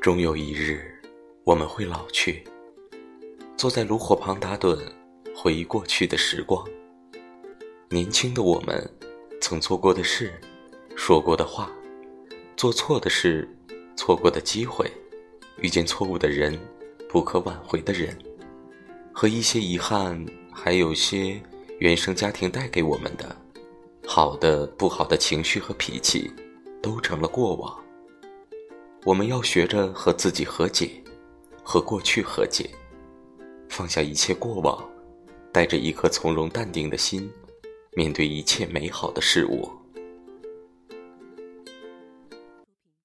终有一日，我们会老去，坐在炉火旁打盹，回忆过去的时光。年轻的我们，曾做过的事，说过的话，做错的事，错过的机会，遇见错误的人，不可挽回的人，和一些遗憾，还有些原生家庭带给我们的，好的、不好的情绪和脾气，都成了过往。我们要学着和自己和解，和过去和解，放下一切过往，带着一颗从容淡定的心，面对一切美好的事物。